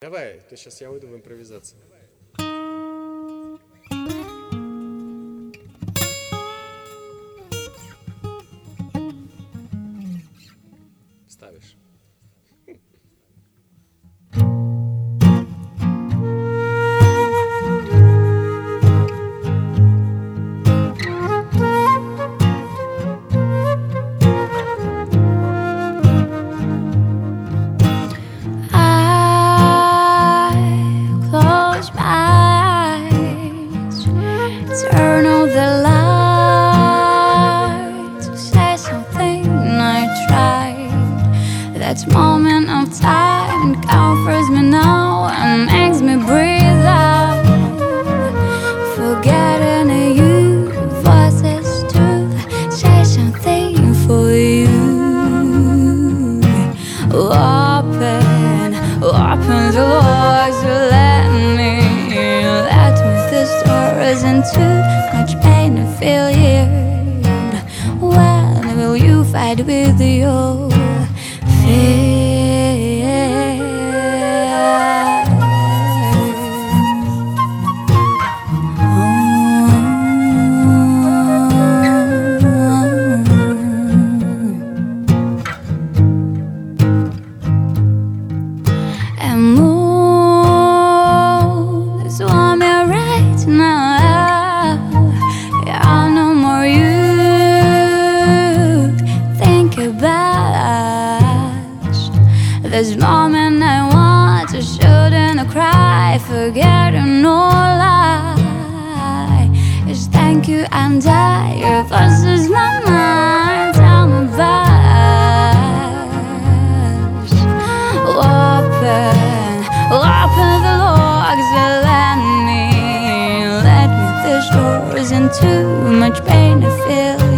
Давай, то сейчас я уйду в импровизацию. Ставишь. Turn on the lights, say something I tried. That moment of time and too much pain to feel here. When will you fight with your fear? This moment. I want to shoot and cry, forgetting all lie. Is thank you and I. Your voice my mind. Tell me about. Open, open the logs and let me, let me the doors and too much pain to feel